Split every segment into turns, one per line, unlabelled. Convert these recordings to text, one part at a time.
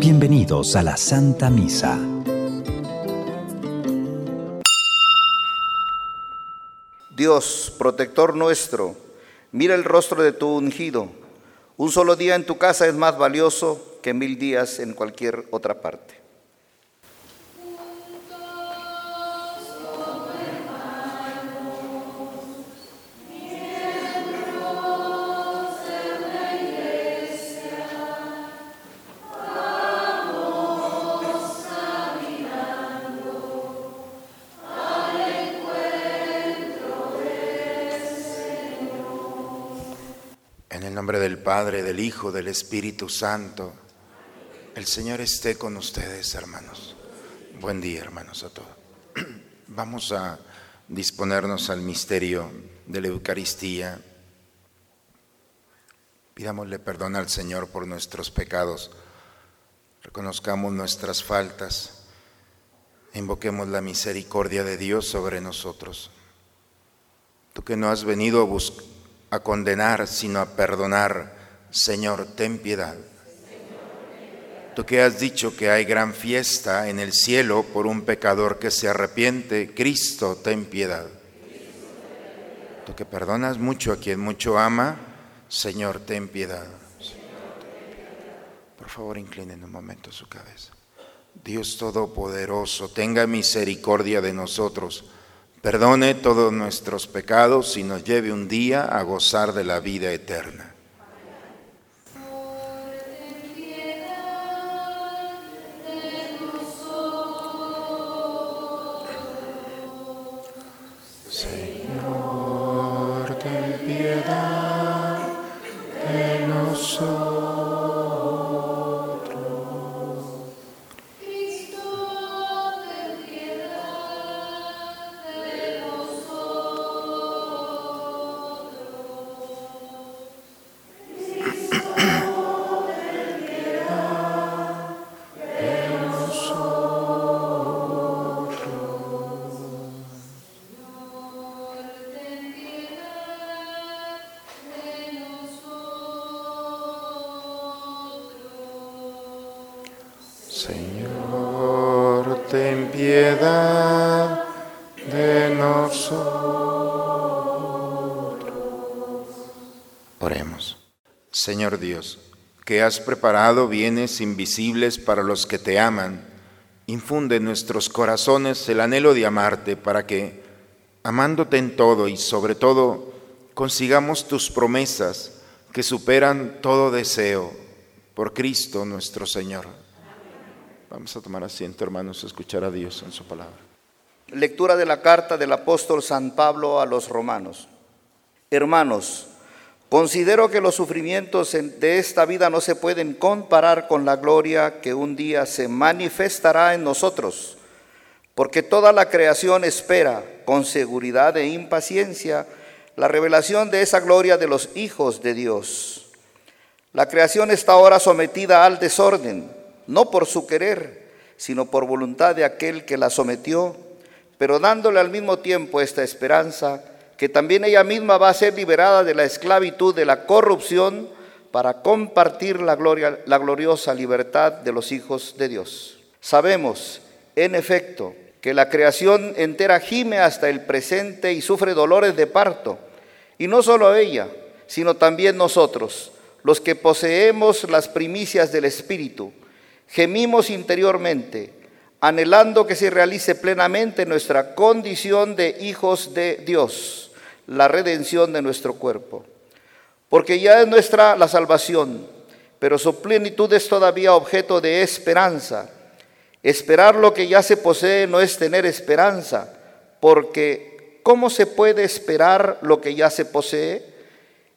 Bienvenidos a la Santa Misa.
Dios, protector nuestro, mira el rostro de tu ungido. Un solo día en tu casa es más valioso que mil días en cualquier otra parte.
Padre, del Hijo, del Espíritu Santo, el Señor esté con ustedes, hermanos. Buen día, hermanos, a todos. Vamos a disponernos al misterio de la Eucaristía. Pidámosle perdón al Señor por nuestros pecados. Reconozcamos nuestras faltas. Invoquemos la misericordia de Dios sobre nosotros. Tú que no has venido a a condenar, sino a perdonar. Señor, ten piedad. Tú que has dicho que hay gran fiesta en el cielo por un pecador que se arrepiente, Cristo, ten piedad. Tú que perdonas mucho a quien mucho ama, Señor, ten piedad. Por favor, inclinen un momento su cabeza. Dios Todopoderoso, tenga misericordia de nosotros perdone todos nuestros pecados y nos lleve un día a gozar de la vida eterna. Oremos. Señor Dios, que has preparado bienes invisibles para los que te aman, infunde en nuestros corazones el anhelo de amarte para que, amándote en todo y sobre todo, consigamos tus promesas que superan todo deseo, por Cristo nuestro Señor. Vamos a tomar asiento, hermanos, a escuchar a Dios en su palabra.
Lectura de la carta del apóstol San Pablo a los romanos. Hermanos, considero que los sufrimientos en- de esta vida no se pueden comparar con la gloria que un día se manifestará en nosotros, porque toda la creación espera con seguridad e impaciencia la revelación de esa gloria de los hijos de Dios. La creación está ahora sometida al desorden, no por su querer, sino por voluntad de aquel que la sometió, pero dándole al mismo tiempo esta esperanza, que también ella misma va a ser liberada de la esclavitud de la corrupción para compartir la, gloria, la gloriosa libertad de los hijos de Dios. Sabemos, en efecto, que la creación entera gime hasta el presente y sufre dolores de parto, y no solo ella, sino también nosotros, los que poseemos las primicias del Espíritu, gemimos interiormente, anhelando que se realice plenamente nuestra condición de hijos de Dios, la redención de nuestro cuerpo. Porque ya es nuestra la salvación, pero su plenitud es todavía objeto de esperanza. Esperar lo que ya se posee no es tener esperanza, porque ¿cómo se puede esperar lo que ya se posee?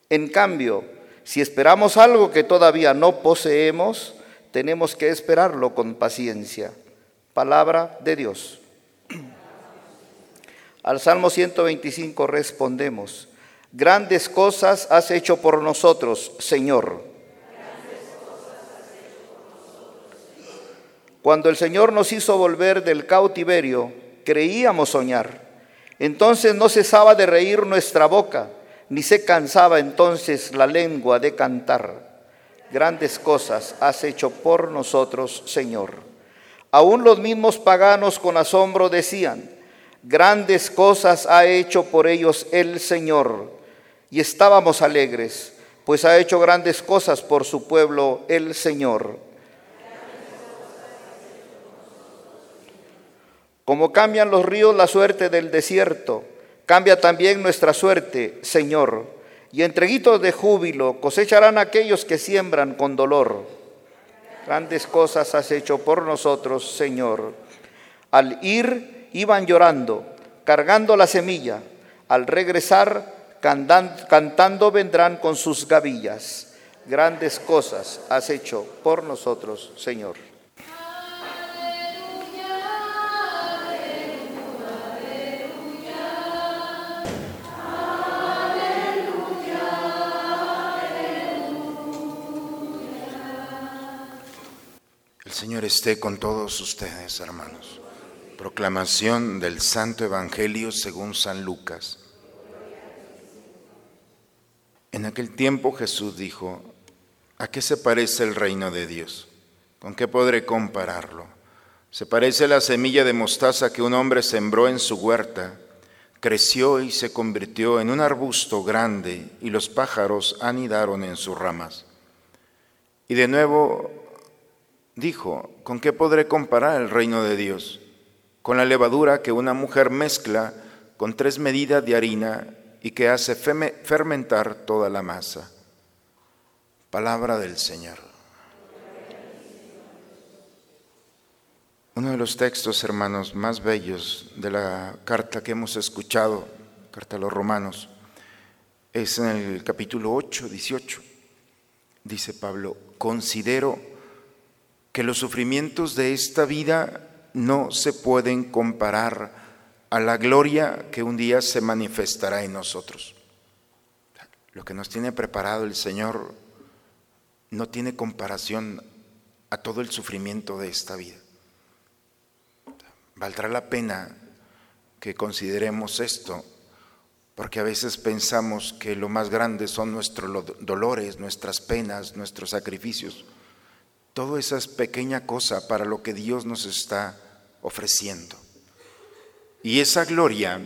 En cambio, si esperamos algo que todavía no poseemos, tenemos que esperarlo con paciencia. Palabra de Dios. Al Salmo 125 respondemos, grandes cosas has hecho por nosotros, Señor. Cuando el Señor nos hizo volver del cautiverio, creíamos soñar. Entonces no cesaba de reír nuestra boca, ni se cansaba entonces la lengua de cantar. Grandes cosas has hecho por nosotros, Señor. Aún los mismos paganos con asombro decían, grandes cosas ha hecho por ellos el Señor. Y estábamos alegres, pues ha hecho grandes cosas por su pueblo el Señor. Como cambian los ríos la suerte del desierto, cambia también nuestra suerte, Señor. Y entre gritos de júbilo cosecharán aquellos que siembran con dolor. Grandes cosas has hecho por nosotros, Señor. Al ir iban llorando, cargando la semilla. Al regresar, cantando vendrán con sus gavillas. Grandes cosas has hecho por nosotros, Señor.
Señor esté con todos ustedes, hermanos. Proclamación del Santo Evangelio según San Lucas. En aquel tiempo Jesús dijo, ¿a qué se parece el reino de Dios? ¿Con qué podré compararlo? Se parece a la semilla de mostaza que un hombre sembró en su huerta, creció y se convirtió en un arbusto grande y los pájaros anidaron en sus ramas. Y de nuevo dijo, ¿con qué podré comparar el reino de Dios? Con la levadura que una mujer mezcla con tres medidas de harina y que hace fermentar toda la masa. Palabra del Señor. Uno de los textos, hermanos, más bellos de la carta que hemos escuchado, carta a los romanos, es en el capítulo 8, 18. Dice Pablo, considero que los sufrimientos de esta vida no se pueden comparar a la gloria que un día se manifestará en nosotros. Lo que nos tiene preparado el Señor no tiene comparación a todo el sufrimiento de esta vida. Valdrá la pena que consideremos esto, porque a veces pensamos que lo más grande son nuestros dolores, nuestras penas, nuestros sacrificios. Todo eso es pequeña cosa para lo que Dios nos está ofreciendo. Y esa gloria,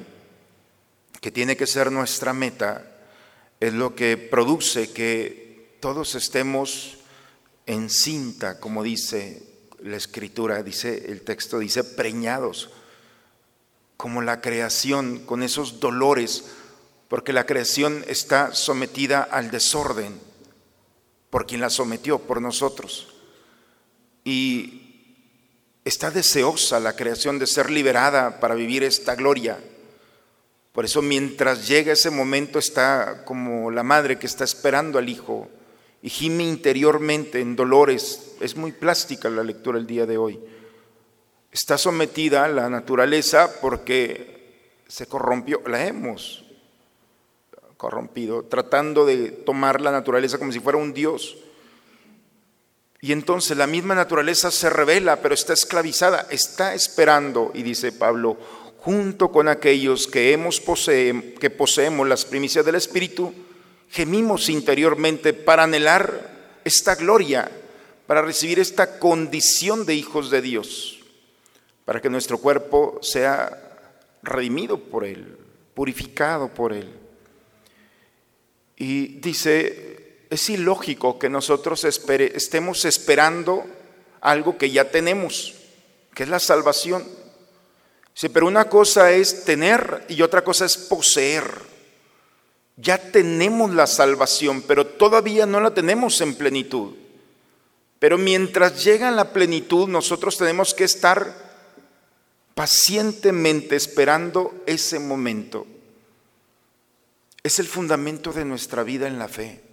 que tiene que ser nuestra meta, es lo que produce que todos estemos en cinta, como dice la escritura, dice el texto, dice preñados, como la creación, con esos dolores, porque la creación está sometida al desorden, por quien la sometió, por nosotros. Y Está deseosa la creación de ser liberada para vivir esta gloria. Por eso mientras llega ese momento está como la madre que está esperando al hijo y gime interiormente en dolores. Es muy plástica la lectura el día de hoy. Está sometida a la naturaleza porque se corrompió, la hemos corrompido, tratando de tomar la naturaleza como si fuera un Dios. Y entonces la misma naturaleza se revela, pero está esclavizada, está esperando, y dice Pablo, junto con aquellos que, hemos que poseemos las primicias del Espíritu, gemimos interiormente para anhelar esta gloria, para recibir esta condición de hijos de Dios, para que nuestro cuerpo sea redimido por Él, purificado por Él. Y dice es ilógico que nosotros estemos esperando algo que ya tenemos, que es la salvación. Pero una cosa es tener y otra cosa es poseer. Ya tenemos la salvación, pero todavía no la tenemos en plenitud. Pero mientras llega la plenitud, nosotros tenemos que estar pacientemente esperando ese momento. Es el fundamento de nuestra vida en la fe.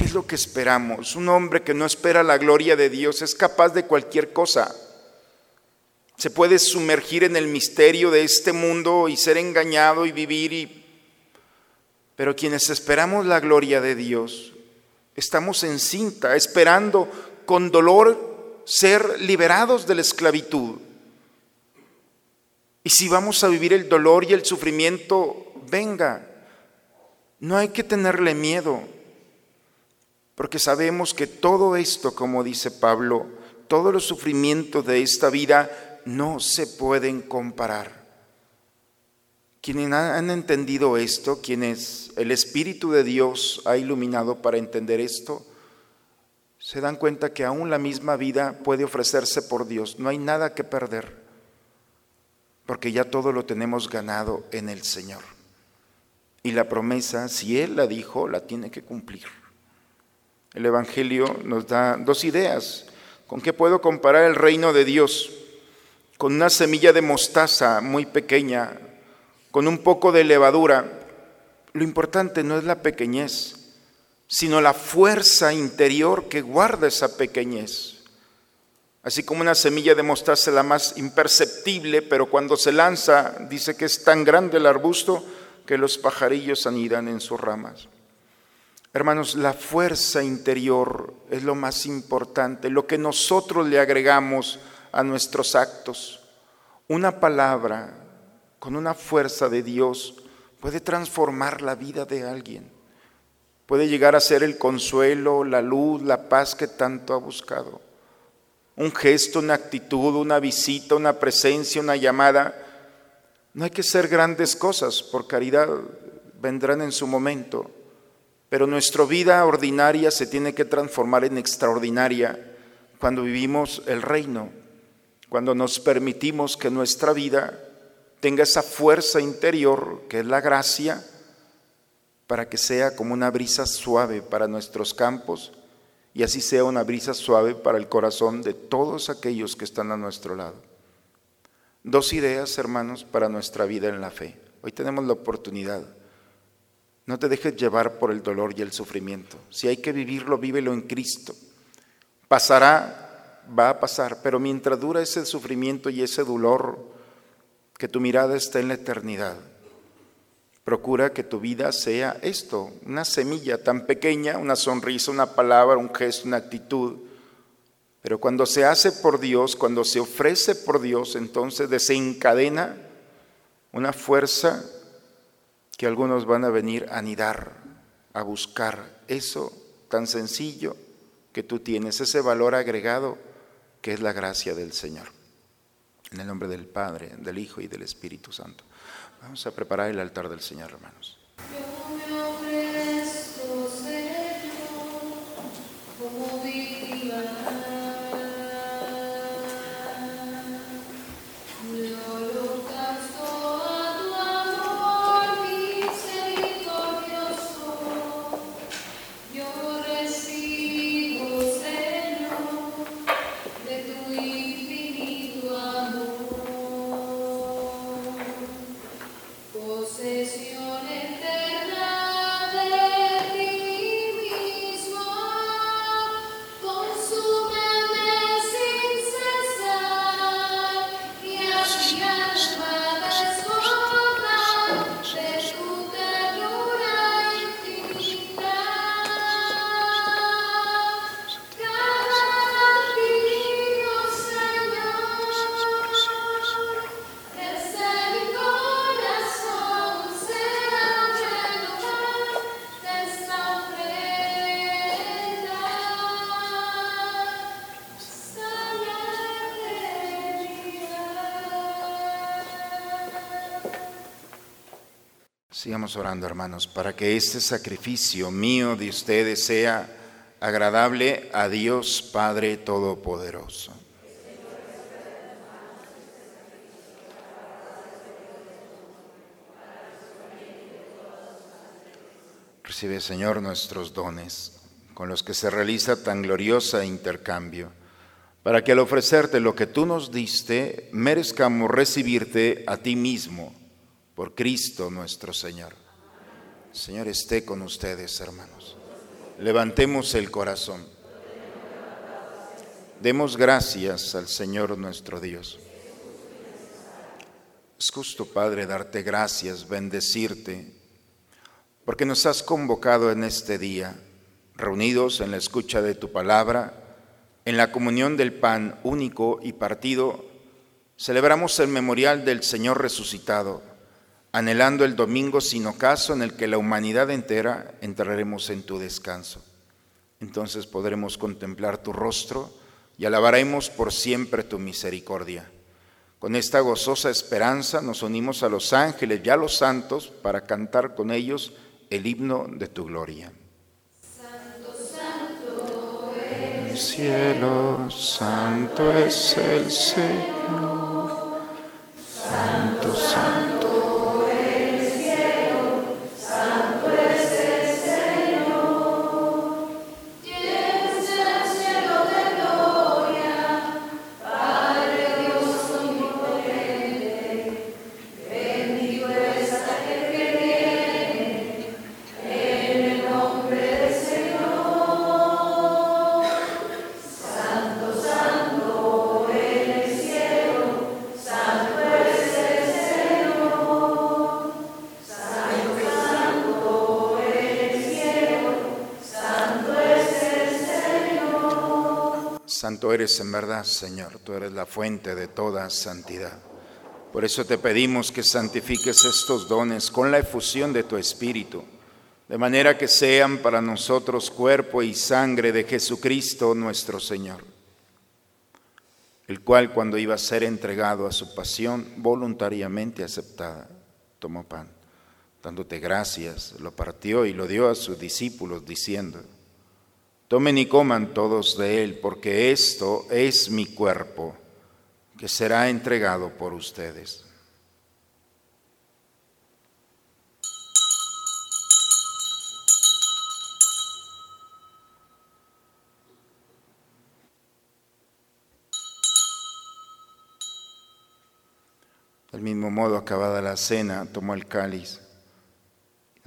¿Qué es lo que esperamos? Un hombre que no espera la gloria de Dios es capaz de cualquier cosa. Se puede sumergir en el misterio de este mundo y ser engañado y vivir pero quienes esperamos la gloria de Dios, estamos en cinta, esperando con dolor ser liberados de la esclavitud. Y si vamos a vivir el dolor y el sufrimiento, venga, No hay que tenerle miedo, porque sabemos que todo esto, como dice Pablo, todos los sufrimientos de esta vida no se pueden comparar. Quienes han entendido esto, quienes el Espíritu de Dios ha iluminado para entender esto, se dan cuenta que aún la misma vida puede ofrecerse por Dios. No hay nada que perder, porque ya todo lo tenemos ganado en el Señor. Y la promesa, si Él la dijo, la tiene que cumplir. El Evangelio nos da dos ideas. ¿Con qué puedo comparar el reino de Dios? Con una semilla de mostaza muy pequeña, con un poco de levadura. Lo importante no es la pequeñez, sino la fuerza interior que guarda esa pequeñez. Así como una semilla de mostaza la más imperceptible, pero cuando se lanza dice que es tan grande el arbusto que los pajarillos anidan en sus ramas. Hermanos, la fuerza interior es lo más importante, lo que nosotros le agregamos a nuestros actos. Una palabra con una fuerza de Dios puede transformar la vida de alguien puede llegar a ser el consuelo, la luz, la paz que tanto ha buscado. Un gesto, una actitud, una visita, una presencia, una llamada. No hay que ser grandes cosas, por caridad vendrán en su momento, pero nuestra vida ordinaria se tiene que transformar en extraordinaria cuando vivimos el reino, cuando nos permitimos que nuestra vida tenga esa fuerza interior que es la gracia, para que sea como una brisa suave para nuestros campos y así sea una brisa suave para el corazón de todos aquellos que están a nuestro lado. Dos ideas, hermanos, para nuestra vida en la fe. Hoy tenemos la oportunidad. No te dejes llevar por el dolor y el sufrimiento. Si hay que vivirlo, vívelo en Cristo. Pasará, va a pasar, pero mientras dura ese sufrimiento y ese dolor, que tu mirada esté en la eternidad Procura que tu vida sea esto, una semilla tan pequeña, una sonrisa, una palabra, un gesto, una actitud. Pero cuando se hace por Dios, cuando se ofrece por Dios, entonces desencadena una fuerza que algunos van a venir a anidar, a buscar eso tan sencillo que tú tienes, ese valor agregado que es la gracia del Señor. En el nombre del Padre, del Hijo y del Espíritu Santo. Vamos a preparar el altar del Señor, hermanos. Orando, hermanos, para que este sacrificio mío de ustedes sea agradable a Dios Padre Todopoderoso. Recibe, Señor, nuestros dones, con los que se realiza tan gloriosa intercambio, para que al ofrecerte lo que tú nos diste, merezcamos recibirte a ti mismo por Cristo nuestro Señor. Señor esté con ustedes, hermanos. Levantemos el corazón. Demos gracias al Señor nuestro Dios. Es justo, Padre, darte gracias, bendecirte, porque nos has convocado en este día, reunidos en la escucha de tu palabra, en la comunión del pan único y partido, celebramos el memorial del Señor resucitado anhelando el domingo sin ocaso en el que la humanidad entera entraremos en tu descanso. Entonces podremos contemplar tu rostro y alabaremos por siempre tu misericordia. Con esta gozosa esperanza nos unimos a los ángeles y a los santos para cantar con ellos el himno de tu gloria.
Santo, santo
el cielo, santo es el Señor. Santo eres en verdad, Señor, tú eres la fuente de toda santidad. Por eso te pedimos que santifiques estos dones con la efusión de tu Espíritu, de manera que sean para nosotros cuerpo y sangre de Jesucristo nuestro Señor, el cual cuando iba a ser entregado a su pasión voluntariamente aceptada, tomó pan, dándote gracias, lo partió y lo dio a sus discípulos, diciendo, Tomen y coman todos de él, porque esto es mi cuerpo, que será entregado por ustedes. Del mismo modo, acabada la cena, tomó el cáliz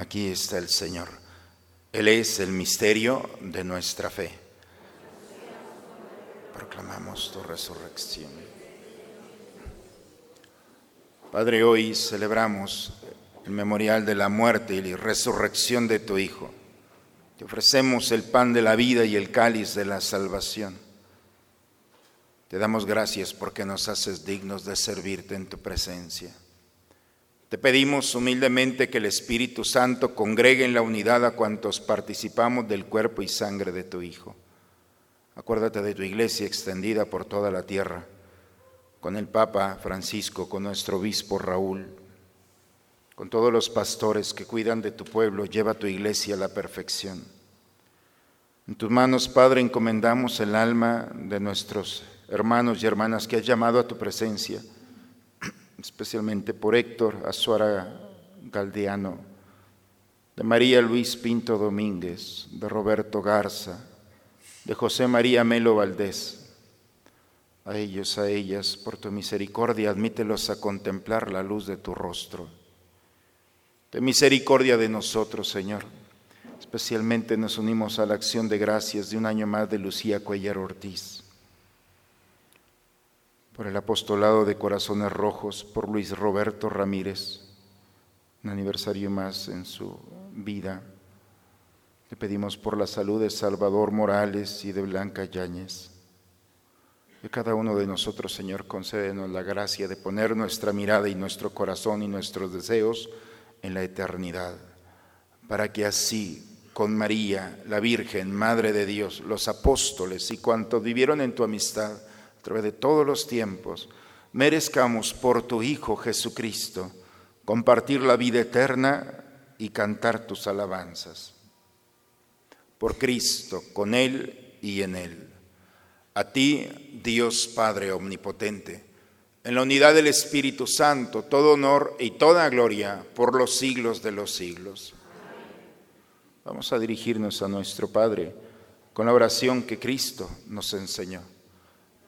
Aquí está el Señor. Él es el misterio de nuestra fe. Proclamamos tu resurrección. Padre, hoy celebramos el memorial de la muerte y la resurrección de tu Hijo. Te ofrecemos el pan de la vida y el cáliz de la salvación. Te damos gracias porque nos haces dignos de servirte en tu presencia. Te pedimos humildemente que el Espíritu Santo congregue en la unidad a cuantos participamos del cuerpo y sangre de tu Hijo. Acuérdate de tu iglesia extendida por toda la tierra, con el Papa Francisco, con nuestro obispo Raúl, con todos los pastores que cuidan de tu pueblo, lleva tu iglesia a la perfección. En tus manos, Padre, encomendamos el alma de nuestros hermanos y hermanas que has llamado a tu presencia especialmente por Héctor Azuara Galdeano, de María Luis Pinto Domínguez, de Roberto Garza, de José María Melo Valdés. A ellos, a ellas, por tu misericordia, admítelos a contemplar la luz de tu rostro. De misericordia de nosotros, Señor. Especialmente nos unimos a la acción de gracias de un año más de Lucía Cuellar Ortiz por el apostolado de Corazones Rojos, por Luis Roberto Ramírez, un aniversario más en su vida. Le pedimos por la salud de Salvador Morales y de Blanca Yáñez. De cada uno de nosotros, Señor, concédenos la gracia de poner nuestra mirada y nuestro corazón y nuestros deseos en la eternidad, para que así, con María, la Virgen, Madre de Dios, los apóstoles y cuantos vivieron en tu amistad, a través de todos los tiempos, merezcamos por tu Hijo Jesucristo compartir la vida eterna y cantar tus alabanzas. Por Cristo, con Él y en Él. A ti, Dios Padre Omnipotente, en la unidad del Espíritu Santo, todo honor y toda gloria por los siglos de los siglos. Vamos a dirigirnos a nuestro Padre con la oración que Cristo nos enseñó.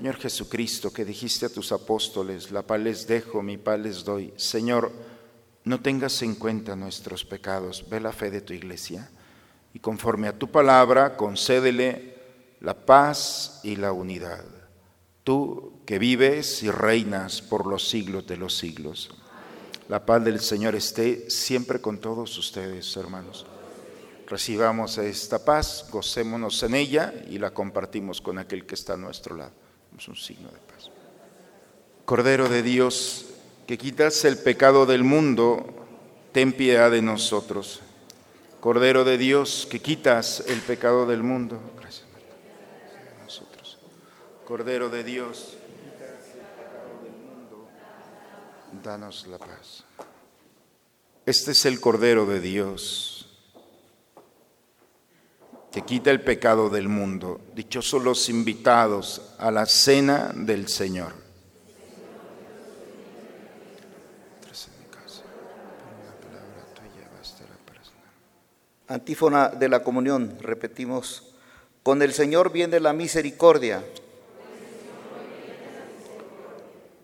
Señor Jesucristo, que dijiste a tus apóstoles, la paz les dejo, mi paz les doy. Señor, no tengas en cuenta nuestros pecados, ve la fe de tu iglesia y conforme a tu palabra concédele la paz y la unidad. Tú que vives y reinas por los siglos de los siglos. La paz del Señor esté siempre con todos ustedes, hermanos. Recibamos esta paz, gocémonos en ella y la compartimos con aquel que está a nuestro lado. Es un signo de paz. Cordero de Dios, que quitas el pecado del mundo, ten piedad de nosotros. Cordero de Dios, que quitas el pecado del mundo, gracias Marta, nosotros. Cordero de Dios, que quitas el pecado del mundo, danos la paz. Este es el Cordero de Dios que quita el pecado del mundo. Dichosos los invitados a la cena del Señor.
Antífona de la comunión, repetimos, con el Señor viene la misericordia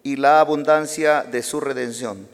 y la abundancia de su redención.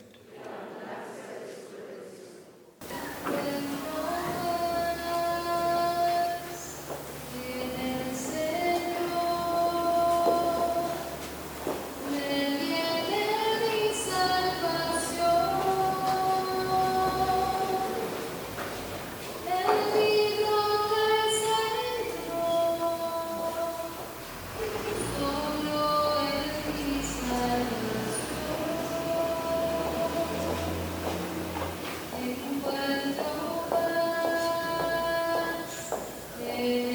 Eh...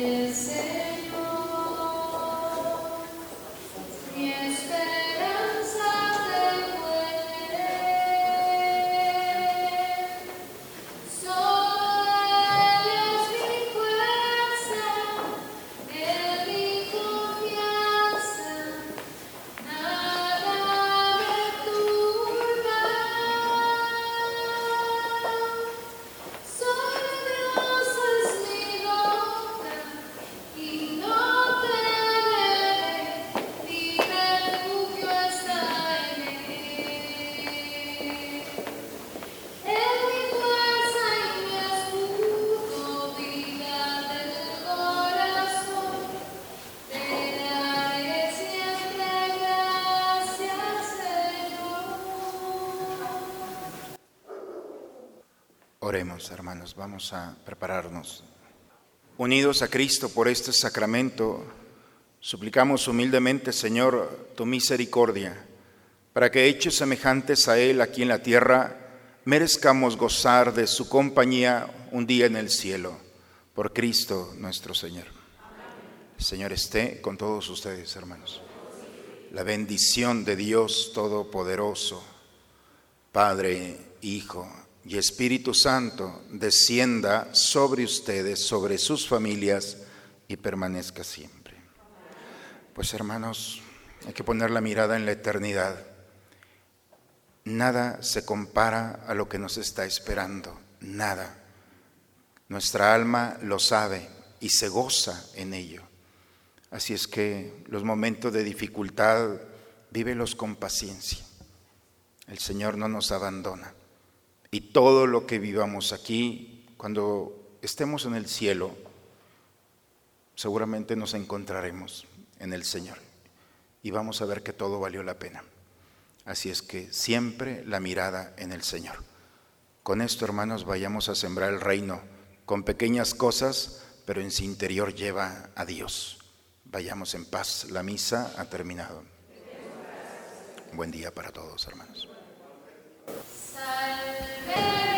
Oremos, hermanos, vamos a prepararnos. Unidos a Cristo por este sacramento, suplicamos humildemente, Señor, tu misericordia, para que hechos semejantes a Él aquí en la tierra, merezcamos gozar de su compañía un día en el cielo, por Cristo nuestro Señor. El Señor esté con todos ustedes, hermanos. La bendición de Dios Todopoderoso, Padre, Hijo, y Espíritu Santo descienda sobre ustedes, sobre sus familias y permanezca siempre. Pues hermanos, hay que poner la mirada en la eternidad. Nada se compara a lo que nos está esperando, nada. Nuestra alma lo sabe y se goza en ello. Así es que los momentos de dificultad, vívelos con paciencia. El Señor no nos abandona. Y todo lo que vivamos aquí, cuando estemos en el cielo, seguramente nos encontraremos en el Señor y vamos a ver que todo valió la pena. Así es que siempre la mirada en el Señor. Con esto, hermanos, vayamos a sembrar el reino con pequeñas cosas, pero en su interior lleva a Dios. Vayamos en paz. La misa ha terminado. Buen día para todos, hermanos.
Salve.